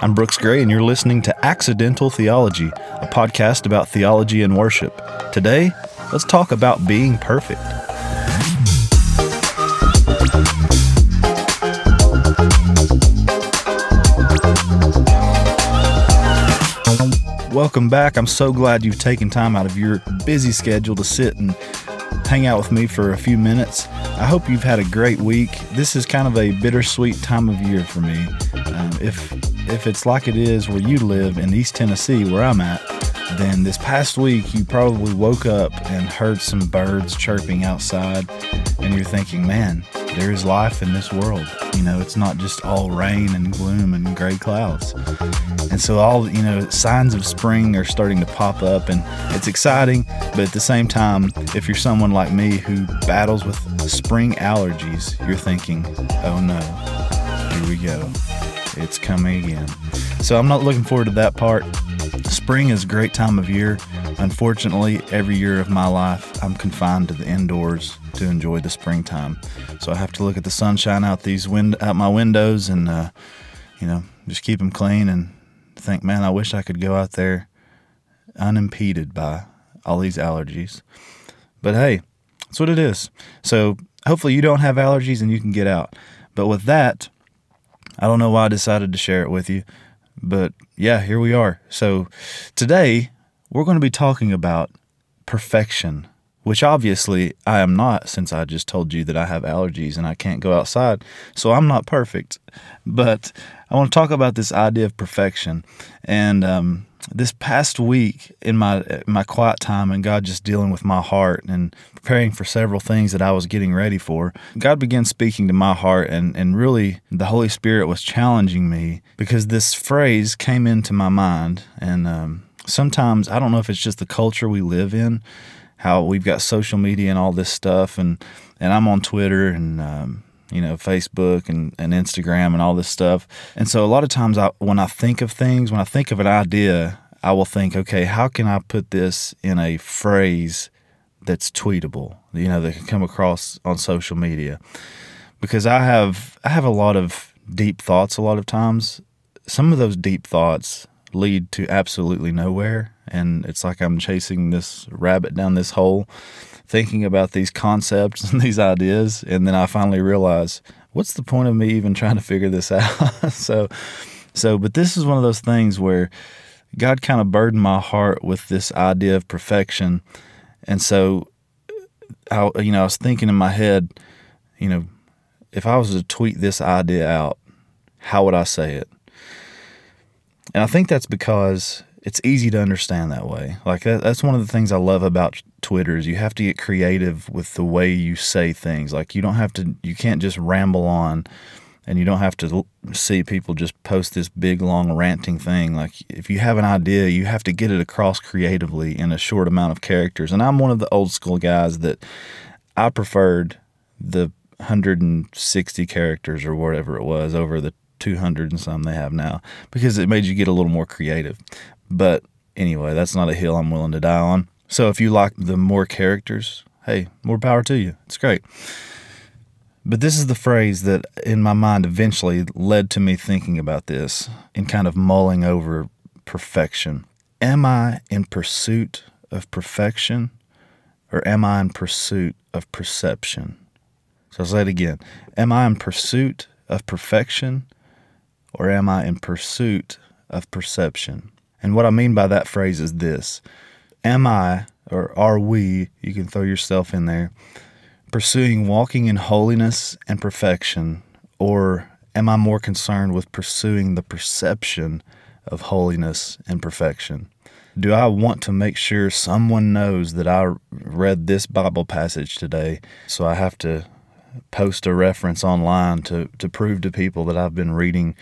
I'm Brooks Gray, and you're listening to Accidental Theology, a podcast about theology and worship. Today, let's talk about being perfect. Welcome back. I'm so glad you've taken time out of your busy schedule to sit and hang out with me for a few minutes. I hope you've had a great week. This is kind of a bittersweet time of year for me. Um, if if it's like it is where you live in East Tennessee, where I'm at, then this past week you probably woke up and heard some birds chirping outside, and you're thinking, man, there is life in this world. You know, it's not just all rain and gloom and gray clouds. And so, all, you know, signs of spring are starting to pop up, and it's exciting. But at the same time, if you're someone like me who battles with spring allergies, you're thinking, oh no, here we go it's coming again. So I'm not looking forward to that part. Spring is a great time of year. Unfortunately, every year of my life, I'm confined to the indoors to enjoy the springtime. So I have to look at the sunshine out these wind out my windows and uh, you know just keep them clean and think, man, I wish I could go out there unimpeded by all these allergies. But hey, that's what it is. So hopefully you don't have allergies and you can get out. But with that, I don't know why I decided to share it with you, but yeah, here we are. So today we're going to be talking about perfection, which obviously I am not since I just told you that I have allergies and I can't go outside. So I'm not perfect. But I want to talk about this idea of perfection. And um, this past week in my my quiet time and God just dealing with my heart and preparing for several things that I was getting ready for, God began speaking to my heart and and really the Holy Spirit was challenging me because this phrase came into my mind and um, sometimes I don't know if it's just the culture we live in, how we've got social media and all this stuff and and I'm on Twitter and um, you know, Facebook and, and Instagram and all this stuff. And so a lot of times I, when I think of things, when I think of an idea, I will think, okay, how can I put this in a phrase that's tweetable, you know, that can come across on social media? Because I have I have a lot of deep thoughts a lot of times. Some of those deep thoughts lead to absolutely nowhere. And it's like I'm chasing this rabbit down this hole thinking about these concepts and these ideas. And then I finally realize what's the point of me even trying to figure this out? So so but this is one of those things where God kind of burdened my heart with this idea of perfection. And so I you know I was thinking in my head you know if I was to tweet this idea out how would I say it and I think that's because it's easy to understand that way. Like that, that's one of the things I love about Twitter is you have to get creative with the way you say things. Like you don't have to, you can't just ramble on, and you don't have to see people just post this big long ranting thing. Like if you have an idea, you have to get it across creatively in a short amount of characters. And I'm one of the old school guys that I preferred the 160 characters or whatever it was over the 200 and some they have now because it made you get a little more creative. But anyway, that's not a hill I'm willing to die on. So if you like the more characters, hey, more power to you. It's great. But this is the phrase that in my mind eventually led to me thinking about this and kind of mulling over perfection. Am I in pursuit of perfection or am I in pursuit of perception? So I'll say it again. Am I in pursuit of perfection or am I in pursuit of perception? And what I mean by that phrase is this Am I, or are we, you can throw yourself in there, pursuing walking in holiness and perfection, or am I more concerned with pursuing the perception of holiness and perfection? Do I want to make sure someone knows that I read this Bible passage today, so I have to post a reference online to, to prove to people that I've been reading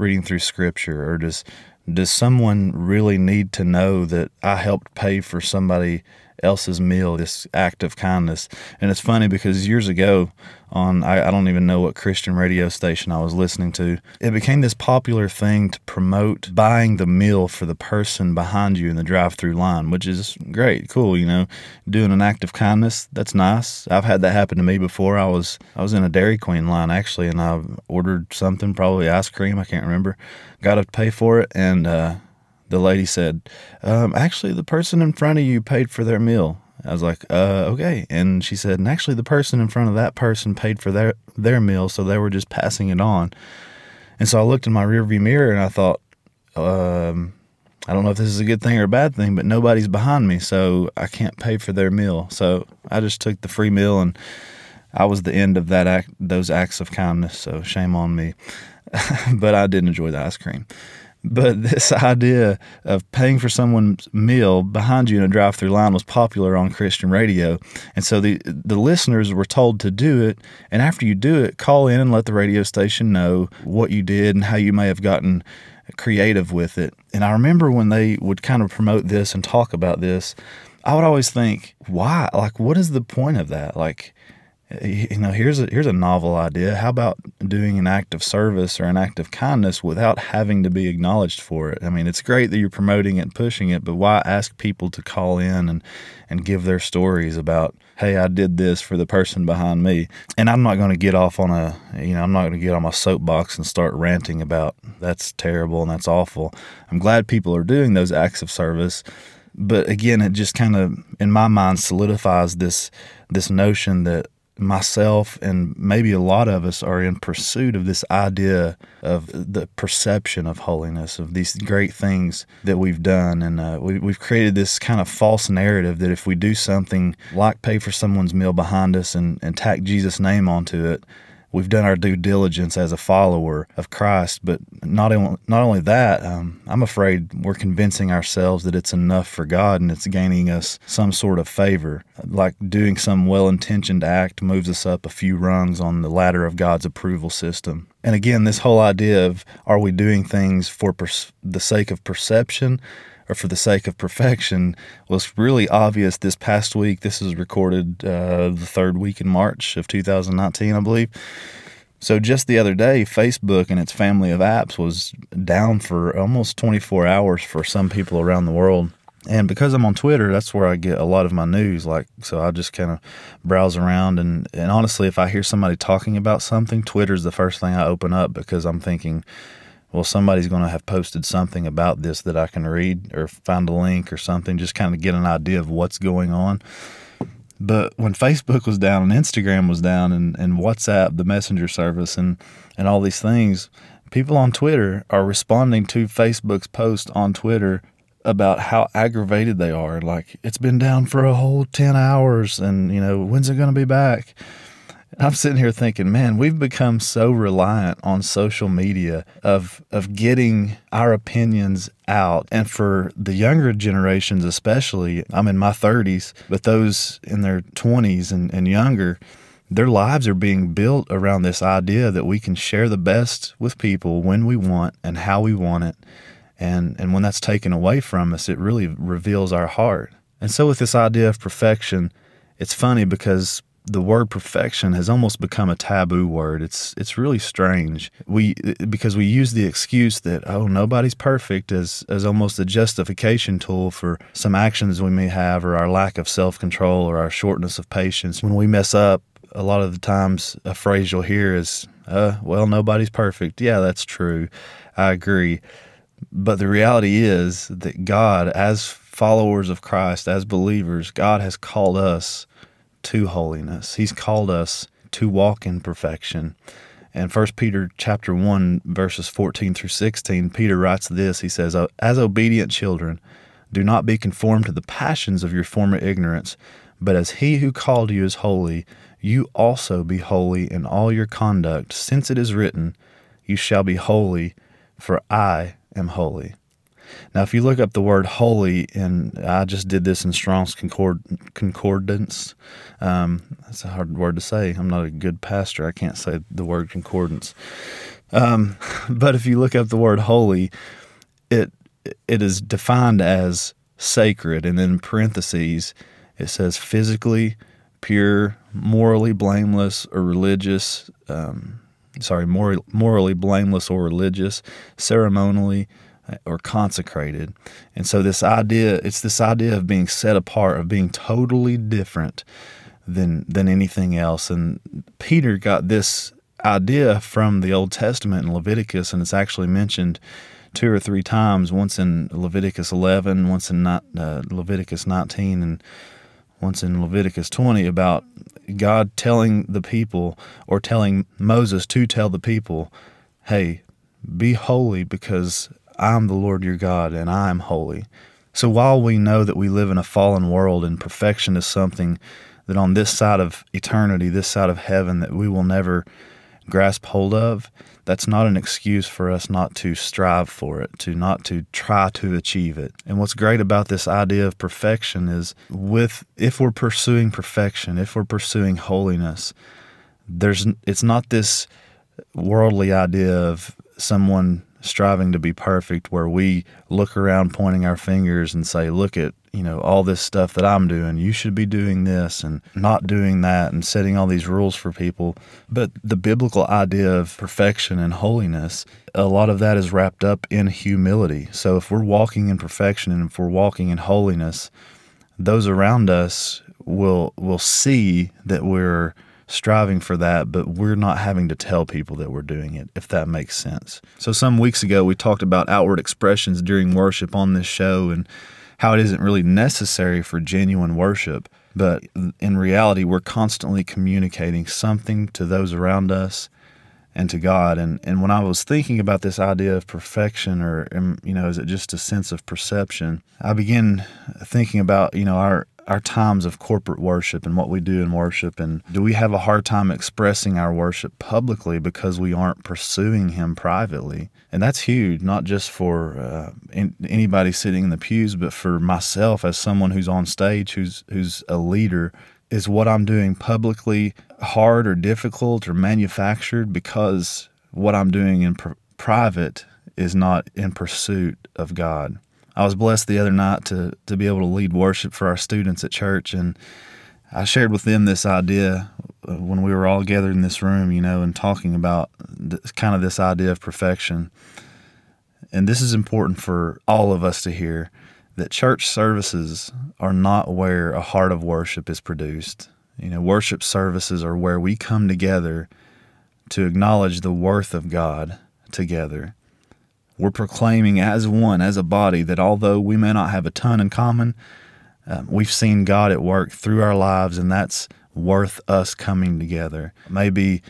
reading through scripture or does does someone really need to know that I helped pay for somebody else's meal, this act of kindness. And it's funny because years ago, on I, I, don't even know what Christian radio station I was listening to, it became this popular thing to promote buying the meal for the person behind you in the drive through line, which is great, cool, you know, doing an act of kindness. That's nice. I've had that happen to me before. I was I was in a Dairy Queen line actually and I ordered something, probably ice cream, I can't remember. Got to pay for it and uh, the lady said, um, actually, the person in front of you paid for their meal. I was like, uh, okay. And she said, and actually, the person in front of that person paid for their, their meal, so they were just passing it on. And so I looked in my rearview mirror and I thought, um, I don't know if this is a good thing or a bad thing, but nobody's behind me, so I can't pay for their meal. So I just took the free meal, and I was the end of that act, those acts of kindness. So shame on me, but I did enjoy the ice cream. But this idea of paying for someone's meal behind you in a drive-through line was popular on Christian radio, and so the the listeners were told to do it. And after you do it, call in and let the radio station know what you did and how you may have gotten creative with it. And I remember when they would kind of promote this and talk about this, I would always think, why? Like, what is the point of that? Like, you know here's a here's a novel idea. How about doing an act of service or an act of kindness without having to be acknowledged for it? I mean it's great that you're promoting it and pushing it but why ask people to call in and and give their stories about hey i did this for the person behind me. And i'm not going to get off on a you know i'm not going to get on my soapbox and start ranting about that's terrible and that's awful. I'm glad people are doing those acts of service but again it just kind of in my mind solidifies this this notion that myself and maybe a lot of us are in pursuit of this idea of the perception of holiness, of these great things that we've done. And uh, we, we've created this kind of false narrative that if we do something like pay for someone's meal behind us and, and tack Jesus' name onto it, we've done our due diligence as a follower of Christ. But not only, not only that, um, I'm afraid we're convincing ourselves that it's enough for God and it's gaining us some sort of favor. Like doing some well intentioned act moves us up a few rungs on the ladder of God's approval system. And again, this whole idea of are we doing things for the sake of perception or for the sake of perfection was really obvious this past week. This is recorded uh, the third week in March of 2019, I believe. So just the other day, Facebook and its family of apps was down for almost 24 hours for some people around the world. And because I'm on Twitter, that's where I get a lot of my news. Like, so I just kind of browse around. And, and honestly, if I hear somebody talking about something, Twitter's the first thing I open up because I'm thinking, well, somebody's going to have posted something about this that I can read or find a link or something, just kind of get an idea of what's going on. But when Facebook was down and Instagram was down and, and WhatsApp, the messenger service, and, and all these things, people on Twitter are responding to Facebook's post on Twitter about how aggravated they are. Like, it's been down for a whole 10 hours, and, you know, when's it going to be back? I'm sitting here thinking, man, we've become so reliant on social media of of getting our opinions out. And for the younger generations especially, I'm in my 30s, but those in their 20s and, and younger, their lives are being built around this idea that we can share the best with people when we want and how we want it. And and when that's taken away from us, it really reveals our heart. And so with this idea of perfection, it's funny because the word perfection has almost become a taboo word. It's it's really strange. We because we use the excuse that oh nobody's perfect as as almost a justification tool for some actions we may have or our lack of self-control or our shortness of patience. When we mess up, a lot of the times a phrase you'll hear is uh well nobody's perfect. Yeah, that's true. I agree. But the reality is that God as followers of Christ, as believers, God has called us to holiness. He's called us to walk in perfection. And First Peter chapter 1 verses 14 through 16, Peter writes this. He says, "As obedient children, do not be conformed to the passions of your former ignorance, but as he who called you is holy, you also be holy in all your conduct, since it is written, you shall be holy, for I am holy." Now, if you look up the word holy, and I just did this in Strong's Concord, Concordance, um, that's a hard word to say. I'm not a good pastor. I can't say the word concordance. Um, but if you look up the word holy, it it is defined as sacred, and in parentheses, It says physically pure, morally blameless, or religious. Um, sorry, mor- morally blameless or religious, ceremonially or consecrated. And so this idea, it's this idea of being set apart, of being totally different than than anything else. And Peter got this idea from the Old Testament in Leviticus, and it's actually mentioned two or three times. Once in Leviticus 11, once in uh, Leviticus 19, and once in Leviticus 20 about God telling the people or telling Moses to tell the people, "Hey, be holy because I'm the Lord your God and I am holy." So while we know that we live in a fallen world and perfection is something that on this side of eternity, this side of heaven, that we will never grasp hold of, that's not an excuse for us not to strive for it, to not to try to achieve it. And what's great about this idea of perfection is with if we're pursuing perfection, if we're pursuing holiness, there's it's not this worldly idea of someone striving to be perfect where we look around pointing our fingers and say, look at, you know, all this stuff that I'm doing. You should be doing this and not doing that and setting all these rules for people. But the biblical idea of perfection and holiness, a lot of that is wrapped up in humility. So if we're walking in perfection and if we're walking in holiness, those around us will will see that we're striving for that, but we're not having to tell people that we're doing it, if that makes sense. So, some weeks ago, we talked about outward expressions during worship on this show and how it isn't really necessary for genuine worship. But in reality, we're constantly communicating something to those around us and to God. And and when I was thinking about this idea of perfection, or um, you know, is it just a sense of perception? I began thinking about you know our our times of corporate worship and what we do in worship and do we have a hard time expressing our worship publicly because we aren't pursuing him privately? And that's huge not just for uh, in, anybody sitting in the pews but for myself as someone who's on stage who's who's a leader is what I'm doing publicly hard or difficult or manufactured because what I'm doing in pr- private is not in pursuit of God I was blessed the other night to to be able to lead worship for our students at church, and I shared with them this idea uh, when we were all gathered in this room, you know, and talking about kind of this idea of perfection. And this is important for all of us to hear that church services are not where a heart of worship is produced. You know, worship services are where we come together to acknowledge the worth of God together we're proclaiming as one, as a body, that although we may not have a ton in common, um, we've seen God at work through our lives, and that's worth us coming together. Maybe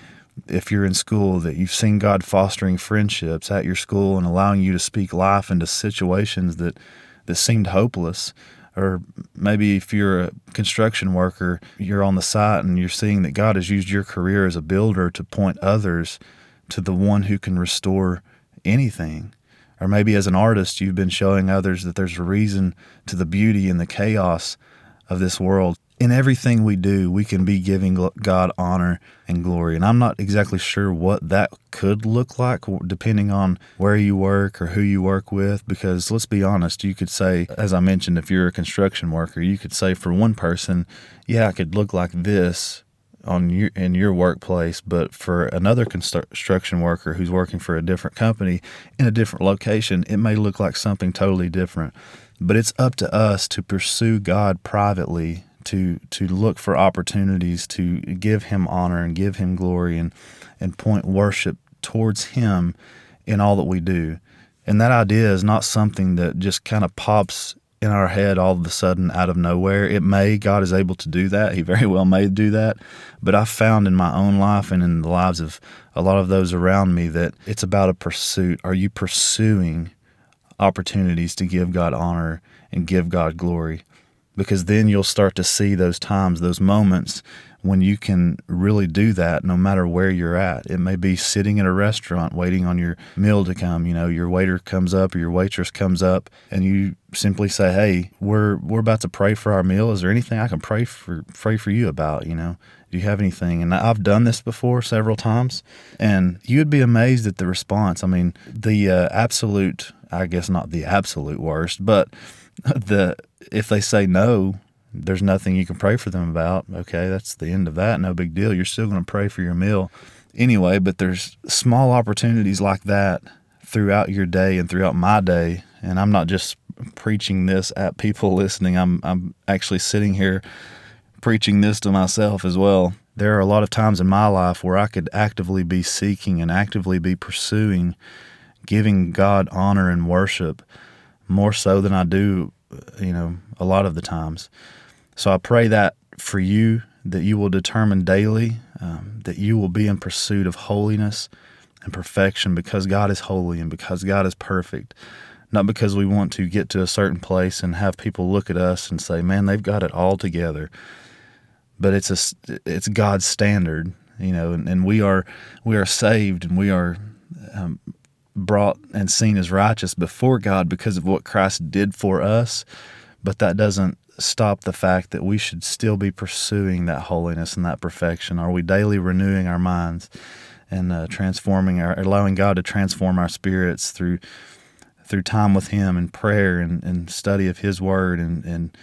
if you're in school, that you've seen God fostering friendships at your school and allowing you to speak life into situations that, that seemed hopeless. Or maybe if you're a construction worker, you're on the site and you're seeing that God has used your career as a builder to point others to the one who can restore anything. Or maybe as an artist, you've been showing others that there's a reason to the beauty and the chaos of this world. In everything we do, we can be giving God honor and glory. And I'm not exactly sure what that could look like depending on where you work or who you work with. Because let's be honest, you could say, as I mentioned, if you're a construction worker, you could say for one person, yeah, I could look like this on your in your workplace, but for another construction worker who's working for a different company in a different location, it may look like something totally different. But it's up to us to pursue God privately, to to look for opportunities to give him honor and give him glory and and point worship towards him in all that we do. And that idea is not something that just kind of pops in our head all of a sudden out of nowhere. It may, God is able to do that. He very well may do that. But I've found in my own life and in the lives of a lot of those around me that it's about a pursuit. Are you pursuing opportunities to give God honor and give God glory? Because then you'll start to see those times, those moments when you can really do that no matter where you're at. It may be sitting at a restaurant waiting on your meal to come. You know, your waiter comes up or your waitress comes up and you simply say, Hey, we're we're about to pray for our meal. Is there anything I can pray for pray for you about? You know, do you have anything? And I've done this before several times, and you'd be amazed at the response. I mean, the uh, absolute, I guess not the absolute worst, but the if they say no, there's nothing you can pray for them about. Okay, that's the end of that. No big deal. You're still going to pray for your meal anyway, but there's small opportunities like that throughout your day and throughout my day. And I'm not just preaching this at people listening. I'm I'm actually sitting here preaching this to myself as well. There are a lot of times in my life where I could actively be seeking and actively be pursuing giving God honor and worship more so than I do, you know, a lot of the times. So I pray that for you that you will determine daily um, that you will be in pursuit of holiness and perfection because God is holy and because God is perfect. Not because we want to get to a certain place and have people look at us and say, "Man, they've got it all together." But it's a it's God's standard, you know, and, and we are we are saved and we are um, brought and seen as righteous before God because of what Christ did for us. But that doesn't stop the fact that we should still be pursuing that holiness and that perfection? Are we daily renewing our minds and uh, transforming our, allowing God to transform our spirits through through time with Him and prayer and, and study of His Word and, and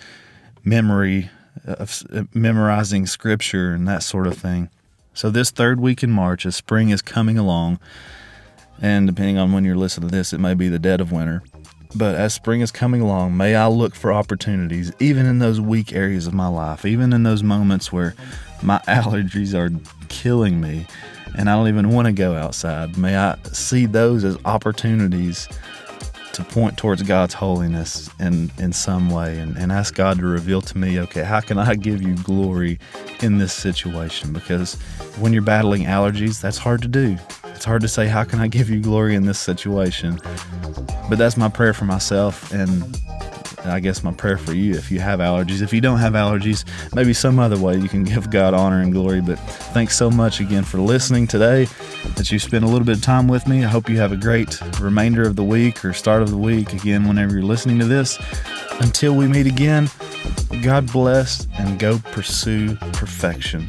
memory of uh, memorizing Scripture and that sort of thing? So this third week in March, as spring is coming along, and depending on when you're listening to this, it may be the dead of winter. But as spring is coming along, may I look for opportunities, even in those weak areas of my life, even in those moments where my allergies are killing me and I don't even want to go outside. May I see those as opportunities to point towards God's holiness in, in some way and, and ask God to reveal to me, okay, how can I give you glory in this situation? Because when you're battling allergies, that's hard to do. It's hard to say, how can I give you glory in this situation? But that's my prayer for myself and I guess my prayer for you if you have allergies. If you don't have allergies, maybe some other way you can give God honor and glory. But thanks so much again for listening today, that you spent a little bit of time with me. I hope you have a great remainder of the week or start of the week again whenever you're listening to this. Until we meet again, God bless and go pursue perfection.